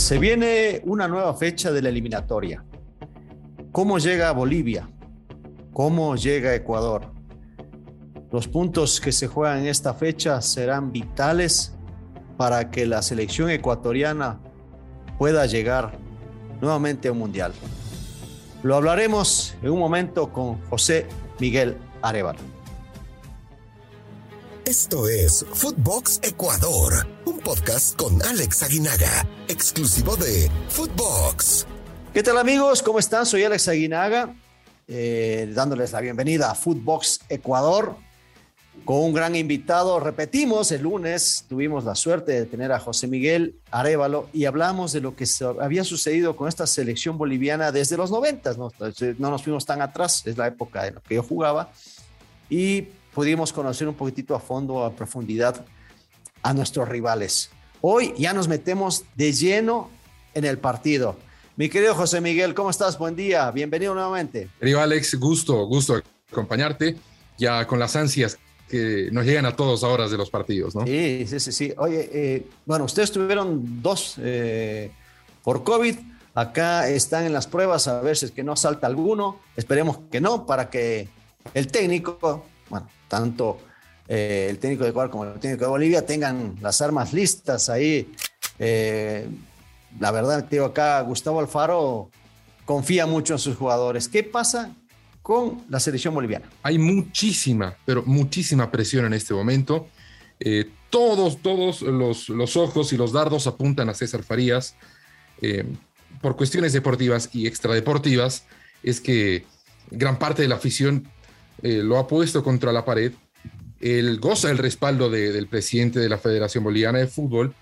Se viene una nueva fecha de la eliminatoria. ¿Cómo llega Bolivia? ¿Cómo llega Ecuador? Los puntos que se juegan en esta fecha serán vitales para que la selección ecuatoriana pueda llegar nuevamente a un mundial. Lo hablaremos en un momento con José Miguel Arevalo. Esto es Footbox Ecuador, un podcast con Alex Aguinaga, exclusivo de Footbox. ¿Qué tal amigos? ¿Cómo están? Soy Alex Aguinaga, eh, dándoles la bienvenida a Footbox Ecuador con un gran invitado. Repetimos, el lunes tuvimos la suerte de tener a José Miguel Arevalo y hablamos de lo que había sucedido con esta selección boliviana desde los 90, ¿no? no nos fuimos tan atrás, es la época en la que yo jugaba. Y pudimos conocer un poquitito a fondo, a profundidad, a nuestros rivales. Hoy ya nos metemos de lleno en el partido. Mi querido José Miguel, ¿cómo estás? Buen día, bienvenido nuevamente. Querido Alex, gusto, gusto acompañarte, ya con las ansias que nos llegan a todas horas de los partidos, ¿no? Sí, sí, sí. sí. Oye, eh, bueno, ustedes tuvieron dos eh, por COVID. Acá están en las pruebas a ver si es que no salta alguno. Esperemos que no, para que el técnico bueno, tanto eh, el técnico de Ecuador como el técnico de Bolivia tengan las armas listas ahí. Eh, la verdad, digo acá, Gustavo Alfaro confía mucho en sus jugadores. ¿Qué pasa con la selección boliviana? Hay muchísima, pero muchísima presión en este momento. Eh, todos, todos los, los, ojos y los dardos apuntan a César Farías. por cuestiones deportivas y extradeportivas, es que gran parte de la afición eh, lo ha puesto contra la pared. Él goza el respaldo del presidente de la Federación Boliviana de Fútbol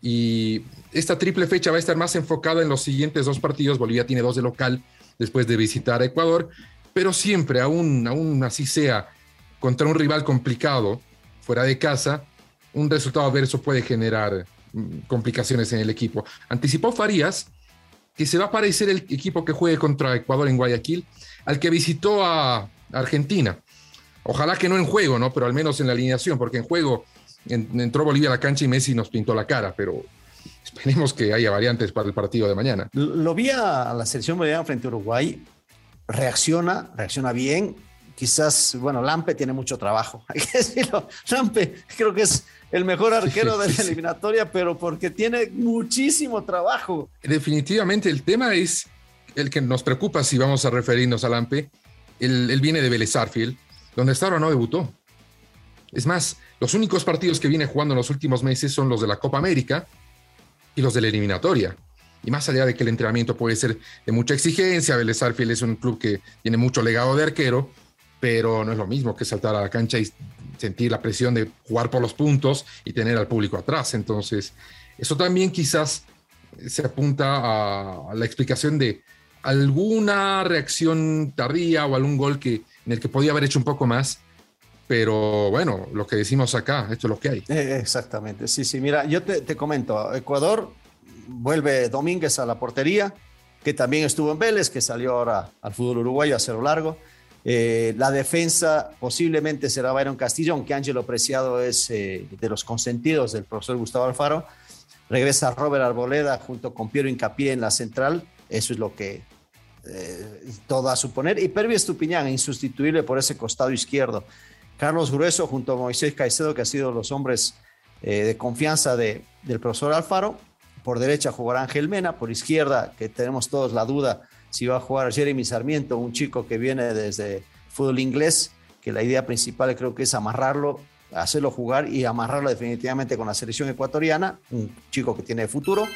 y esta triple fecha va a estar más enfocada en los siguientes dos partidos. Bolivia tiene dos de local después de visitar a Ecuador, pero siempre, aún, aún así sea, contra un rival complicado fuera de casa, un resultado adverso puede generar mm, complicaciones en el equipo. Anticipó Farías que se va a parecer el equipo que juegue contra Ecuador en Guayaquil al que visitó a Argentina. Ojalá que no en juego, ¿no? Pero al menos en la alineación, porque en juego entró Bolivia a la cancha y Messi nos pintó la cara, pero esperemos que haya variantes para el partido de mañana. Lo vi a la selección boliviana frente a Uruguay, reacciona, reacciona bien. Quizás, bueno, Lampe tiene mucho trabajo, hay que decirlo. Lampe creo que es el mejor arquero de la eliminatoria, pero porque tiene muchísimo trabajo. Definitivamente el tema es el que nos preocupa si vamos a referirnos a Lampe, él, viene de Vélez donde hasta ahora no debutó. Es más, los únicos partidos que viene jugando en los últimos meses son los de la Copa América y los de la eliminatoria. Y más allá de que el entrenamiento puede ser de mucha exigencia, Vélez es un club que tiene mucho legado de arquero, pero no es lo mismo que saltar a la cancha y sentir la presión de jugar por los puntos y tener al público atrás. Entonces, eso también quizás se apunta a la explicación de alguna reacción tardía o algún gol que, en el que podía haber hecho un poco más. Pero bueno, lo que decimos acá, esto es lo que hay. Eh, exactamente, sí, sí. Mira, yo te, comento, Ecuador vuelve Domínguez a la portería, que también estuvo en Vélez, que salió ahora al fútbol uruguayo a cero largo. Eh, la defensa posiblemente será Byron Castillo, aunque Ángelo Preciado es eh, de los consentidos del profesor Gustavo Alfaro. Regresa Robert Arboleda junto con Piero Incapié en la central. Eso es lo que eh, todo a suponer. Y Pervi Estupiñán, insustituible por ese costado izquierdo. Carlos Grueso junto a Moisés Caicedo, que ha sido los hombres eh, de confianza de, del profesor Alfaro. Por derecha jugará Ángel Mena, por izquierda, que tenemos todos la duda si va a jugar Jeremy Sarmiento, un chico que viene desde fútbol inglés, que la idea principal creo que es amarrarlo, hacerlo jugar y amarrarlo definitivamente con la selección ecuatoriana, un chico que tiene futuro.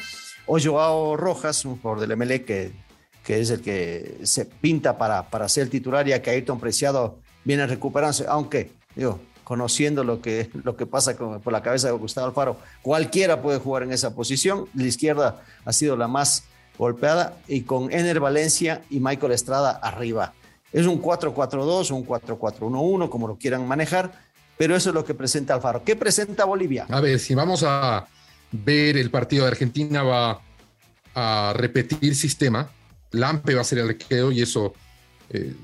O Rojas, un jugador del MLE que que es el que se pinta para, para ser titular, ya que Ayrton Preciado viene recuperándose, aunque, digo, conociendo lo que, lo que pasa por la cabeza de Gustavo Alfaro, cualquiera puede jugar en esa posición. La izquierda ha sido la más golpeada y con Ener Valencia y Michael Estrada arriba. Es un 4-4-2, un 4-4-1-1, como lo quieran manejar, pero eso es lo que presenta Alfaro. ¿Qué presenta Bolivia? A ver, si vamos a ver el partido de Argentina, va a repetir sistema, Lampe va a ser el arquero y eso eh,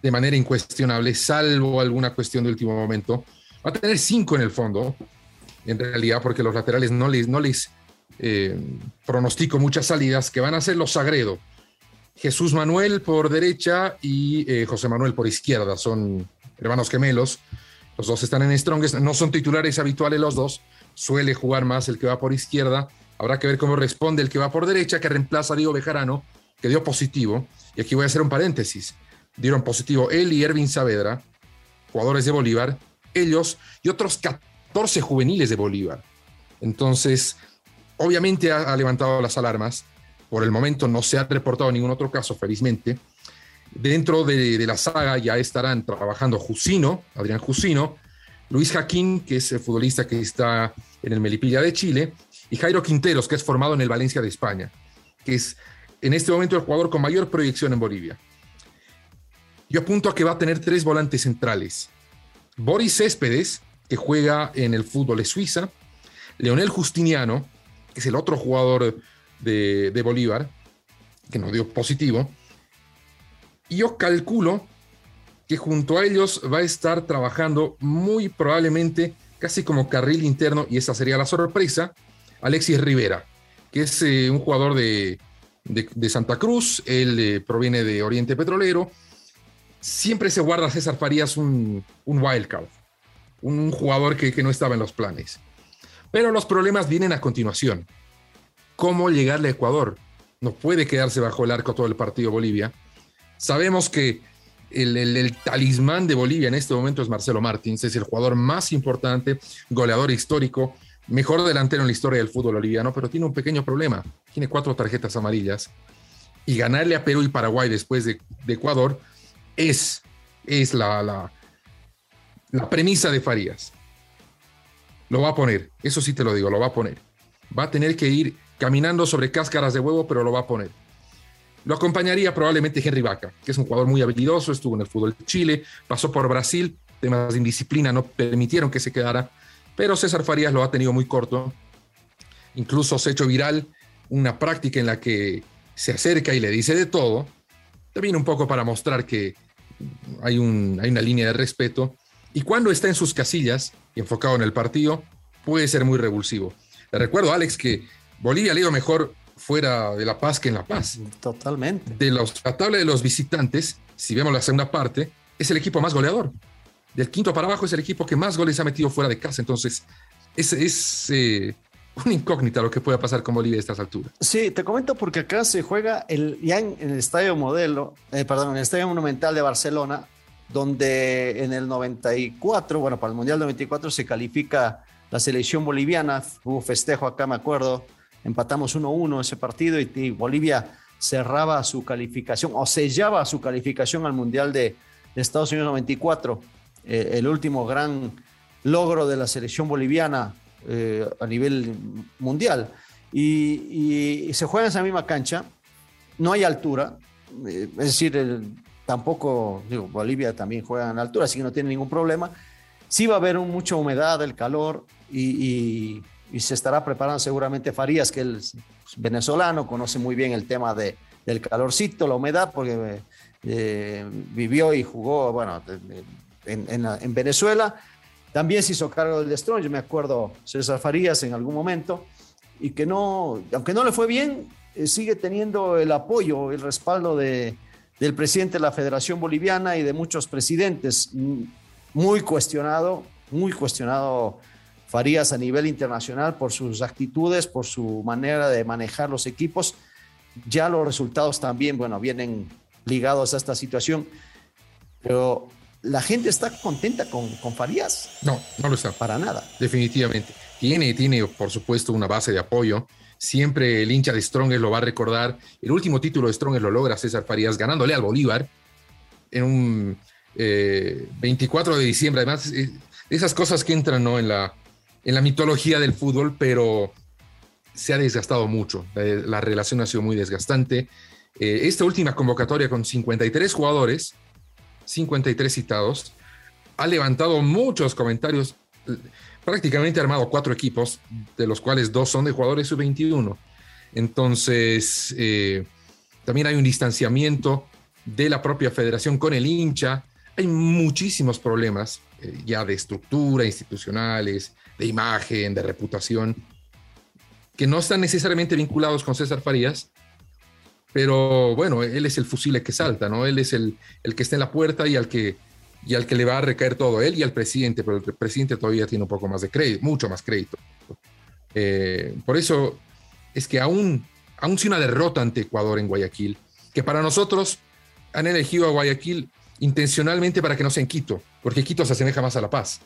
de manera incuestionable, salvo alguna cuestión de último momento. Va a tener cinco en el fondo, en realidad, porque los laterales no les, no les eh, pronostico muchas salidas que van a ser los Sagredo. Jesús Manuel por derecha y eh, José Manuel por izquierda. Son hermanos gemelos. Los dos están en Strongest. No son titulares habituales los dos. Suele jugar más el que va por izquierda. Habrá que ver cómo responde el que va por derecha, que reemplaza a Diego Bejarano, que dio positivo. Y aquí voy a hacer un paréntesis. Dieron positivo él y Ervin Saavedra, jugadores de Bolívar, ellos y otros 14 juveniles de Bolívar. Entonces, obviamente ha, levantado las alarmas. Por el momento no se ha reportado ningún otro caso, felizmente. Dentro de, de la saga ya estarán trabajando Jusino, Adrián Jusino, Luis Jaquín, que es el futbolista que está en el Melipilla de Chile, y Jairo Quinteros, que es formado en el Valencia de España, que es en este momento el jugador con mayor proyección en Bolivia. Yo apunto a que va a tener tres volantes centrales. Boris Céspedes, que juega en el fútbol de Suiza, Leonel Justiniano, que es el otro jugador de, Bolívar, que nos dio positivo, y yo calculo que junto a ellos va a estar trabajando muy probablemente casi como carril interno, y esa sería la sorpresa, Alexis Rivera, que es eh, un jugador de, Santa Cruz, él eh, proviene de Oriente Petrolero, siempre se guarda César Farías un, un wildcard, un jugador que, no estaba en los planes. Pero los problemas vienen a continuación. ¿Cómo llegarle a Ecuador? No puede quedarse bajo el arco todo el partido Bolivia. Sabemos que el, talismán de Bolivia en este momento es Marcelo Martins, es el jugador más importante, goleador histórico, mejor delantero en la historia del fútbol boliviano, pero tiene un pequeño problema. Tiene cuatro tarjetas amarillas. Y ganarle a Perú y Paraguay después de, Ecuador es, es la, la, la premisa de Farías. Lo va a poner, eso sí te lo digo, lo va a poner. Va a tener que ir caminando sobre cáscaras de huevo, pero lo va a poner. Lo acompañaría probablemente Henry Vaca, que es un jugador muy habilidoso, estuvo en el fútbol de Chile, pasó por Brasil, temas de indisciplina no permitieron que se quedara, pero César Farías lo ha tenido muy corto. Incluso se ha hecho viral una práctica en la que se acerca y le dice de todo, también un poco para mostrar que hay, un, hay una línea de respeto. Y cuando está en sus casillas y enfocado en el partido, puede ser muy revulsivo. Le recuerdo, Alex, que Bolivia le ido mejor fuera de La Paz que en La Paz. Totalmente. De los, la tabla de los visitantes, si vemos la segunda parte, es el equipo más goleador. Del quinto para abajo es el equipo que más goles ha metido fuera de casa. Entonces, es, es eh, una incógnita lo que pueda pasar con Bolivia a estas alturas. Sí, te comento porque acá se juega el, ya en, el Estadio Modelo, eh, perdón, en el Estadio Monumental de Barcelona, donde en el 94, bueno, para el Mundial 94 se califica la selección boliviana, hubo festejo acá, me acuerdo, empatamos 1-1 ese partido y, Bolivia cerraba su calificación o sellaba su calificación al Mundial de, Estados Unidos 94, eh, el último gran logro de la selección boliviana eh, a nivel mundial. Y, se juega en esa misma cancha, no hay altura, eh, es decir, tampoco, digo, Bolivia también juega en altura, así que no tiene ningún problema. Sí va a haber mucha humedad, el calor y, se estará preparando seguramente Farías, que es venezolano, conoce muy bien el tema de, del calorcito, la humedad, porque vivió y jugó, bueno, en, en Venezuela también se hizo cargo del Strong, yo me acuerdo César Farías en algún momento, y que no, aunque no le fue bien, eh, sigue teniendo el apoyo, el respaldo de, del presidente de la Federación Boliviana y de muchos presidentes. Muy cuestionado, muy cuestionado Farías a nivel internacional por sus actitudes, por su manera de manejar los equipos. Ya los resultados también, bueno, vienen ligados a esta situación, pero ¿La gente está contenta con, con, Farías? No, no lo está. Para nada. Definitivamente. Tiene, tiene, por supuesto, una base de apoyo. Siempre el hincha de Strongest lo va a recordar. El último título de Strongest lo logra César Farías ganándole al Bolívar en un 24 eh, de diciembre. Además, esas cosas que entran ¿no? en, la, en la mitología del fútbol, pero se ha desgastado mucho. La, relación ha sido muy desgastante. Eh, esta última convocatoria con 53 jugadores 53 citados, ha levantado muchos comentarios, prácticamente ha armado cuatro equipos, de los cuales dos son de jugadores sub-21. Entonces, eh, también hay un distanciamiento de la propia federación con el hincha. Hay muchísimos problemas eh, ya de estructura, institucionales, de imagen, de reputación. que no están necesariamente vinculados con César Farías, pero bueno, él es el fusil que salta, ¿no? Él es el, el que está en la puerta y al que, y al que le va a recaer todo, él y al presidente, pero el presidente todavía tiene un poco más de crédito, mucho más crédito. Eh, por eso es que aún, aún si una derrota ante Ecuador en Guayaquil, que para nosotros han elegido a Guayaquil intencionalmente para que no sea en Quito, porque Quito se asemeja más a La Paz.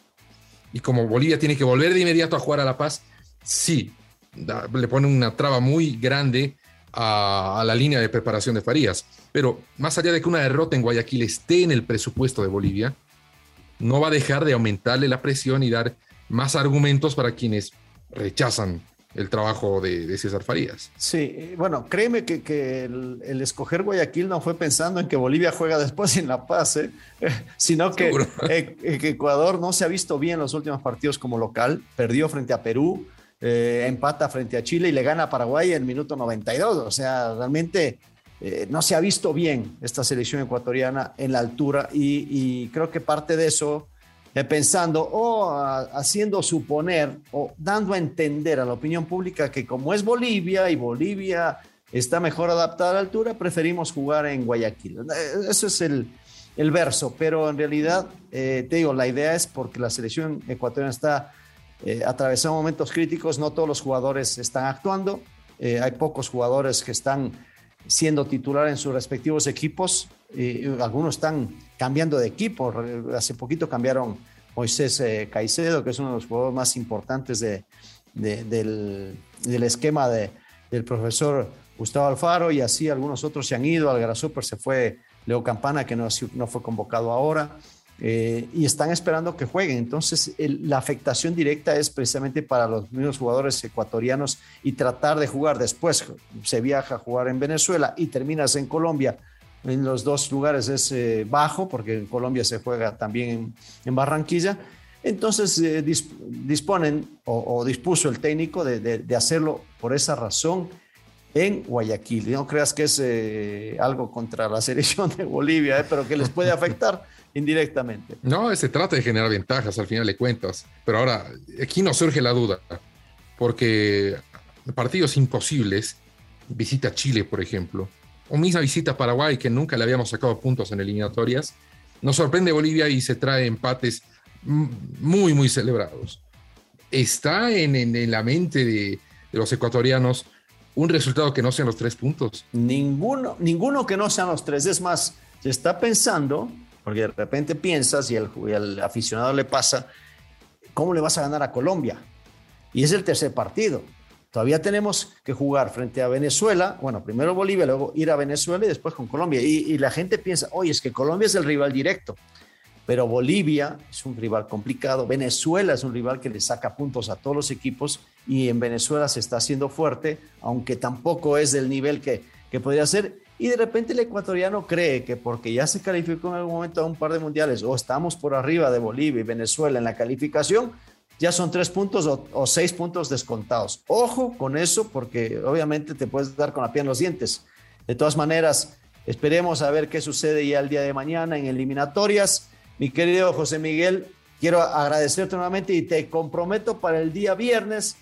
Y como Bolivia tiene que volver de inmediato a jugar a La Paz, sí, le pone una traba muy grande a, la línea de preparación de Farías. Pero más allá de que una derrota en Guayaquil esté en el presupuesto de Bolivia, no va a dejar de aumentarle la presión y dar más argumentos para quienes rechazan el trabajo de, César Farías. Sí, bueno, créeme que, el, escoger Guayaquil no fue pensando en que Bolivia juega después en La Paz, ¿eh? sino que, eh, que, Ecuador no se ha visto bien en los últimos partidos como local, perdió frente a Perú, eh, empata frente a Chile y le gana Paraguay en el minuto 92. O sea, realmente eh, no se ha visto bien esta selección ecuatoriana en la altura y, creo que parte de eso, eh, pensando o haciendo suponer o dando a entender a la opinión pública que como es Bolivia y Bolivia está mejor adaptada a la altura, preferimos jugar en Guayaquil. Eso es el, el verso, pero en realidad, te digo, la idea es porque la selección ecuatoriana está eh, momentos críticos, no todos los jugadores están actuando, eh, hay pocos jugadores que están siendo titular en sus respectivos equipos, algunos están cambiando de equipo, hace poquito cambiaron Moisés eh, Caicedo, que es uno de los jugadores más importantes de, del, esquema del profesor Gustavo Alfaro, y así algunos otros se han ido, al Super se fue. Leo Campana, que no, no fue convocado ahora. Eh, y están esperando que jueguen. Entonces, la afectación directa es precisamente para los mismos jugadores ecuatorianos y tratar de jugar después. Se viaja a jugar en Venezuela y terminas en Colombia. En los dos lugares es eh, bajo, porque en Colombia se juega también en, Barranquilla. Entonces, eh, disponen o, dispuso el técnico de, hacerlo por esa razón en Guayaquil. No creas que es algo contra la selección de Bolivia, pero que les puede afectar indirectamente. No, se trata de generar ventajas al final de cuentas, pero ahora aquí nos surge la duda, porque partidos imposibles, visita Chile, por ejemplo, o misma visita a Paraguay, que nunca le habíamos sacado puntos en eliminatorias, nos sorprende Bolivia y se trae empates muy, muy celebrados. ¿Está en, la mente de, los ecuatorianos un resultado que no sean los tres puntos? Ninguno, ninguno que no sean los tres. Es más, se está pensando porque de repente piensas y al, aficionado le pasa, ¿cómo le vas a ganar a Colombia? Y es el tercer partido. Todavía tenemos que jugar frente a Venezuela, bueno, primero Bolivia, luego ir a Venezuela y después con Colombia. Y, la gente piensa, oye, es que Colombia es el rival directo, pero Bolivia es un rival complicado, Venezuela es un rival que le saca puntos a todos los equipos y en Venezuela se está haciendo fuerte, aunque tampoco es del nivel que, que podría ser. Y de repente el ecuatoriano cree que porque ya se calificó en algún momento a un par de mundiales o estamos por arriba de Bolivia y Venezuela en la calificación, ya son tres puntos o, seis puntos descontados. Ojo con eso porque obviamente te puedes dar con la piel en los dientes. De todas maneras, esperemos a ver qué sucede ya el día de mañana en eliminatorias. Mi querido José Miguel, quiero agradecerte nuevamente y te comprometo para el día viernes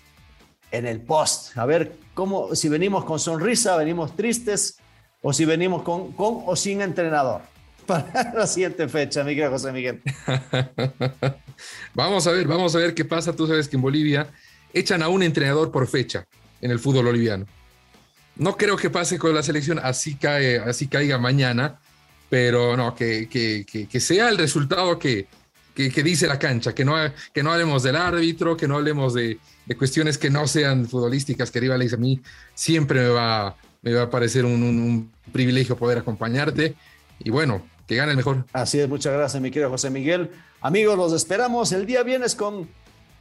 en el post. A ver cómo, si venimos con sonrisa, venimos tristes o si venimos con, con o sin entrenador para la siguiente fecha, Miguel José Miguel. vamos a ver, vamos a ver qué pasa. Tú sabes que en Bolivia echan a un entrenador por fecha en el fútbol boliviano. No creo que pase con la selección, así, cae, así caiga mañana, pero no, que, que, que, sea el resultado que, dice la cancha, que no, que no hablemos del árbitro, que no hablemos de, de cuestiones que no sean futbolísticas, que rivales a mí siempre me va, me va a parecer un, privilegio poder acompañarte. Y bueno, que gane el mejor. Así es, muchas gracias, mi querido José Miguel. Amigos, los esperamos el día viernes con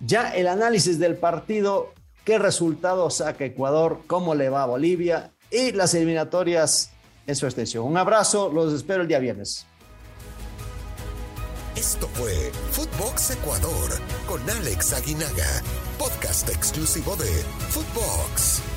ya el análisis del partido, qué resultado saca Ecuador, cómo le va a Bolivia y las eliminatorias en su extensión. Un abrazo, los espero el día viernes. Esto fue Footbox Ecuador con Alex Aguinaga, podcast exclusivo de Footbox.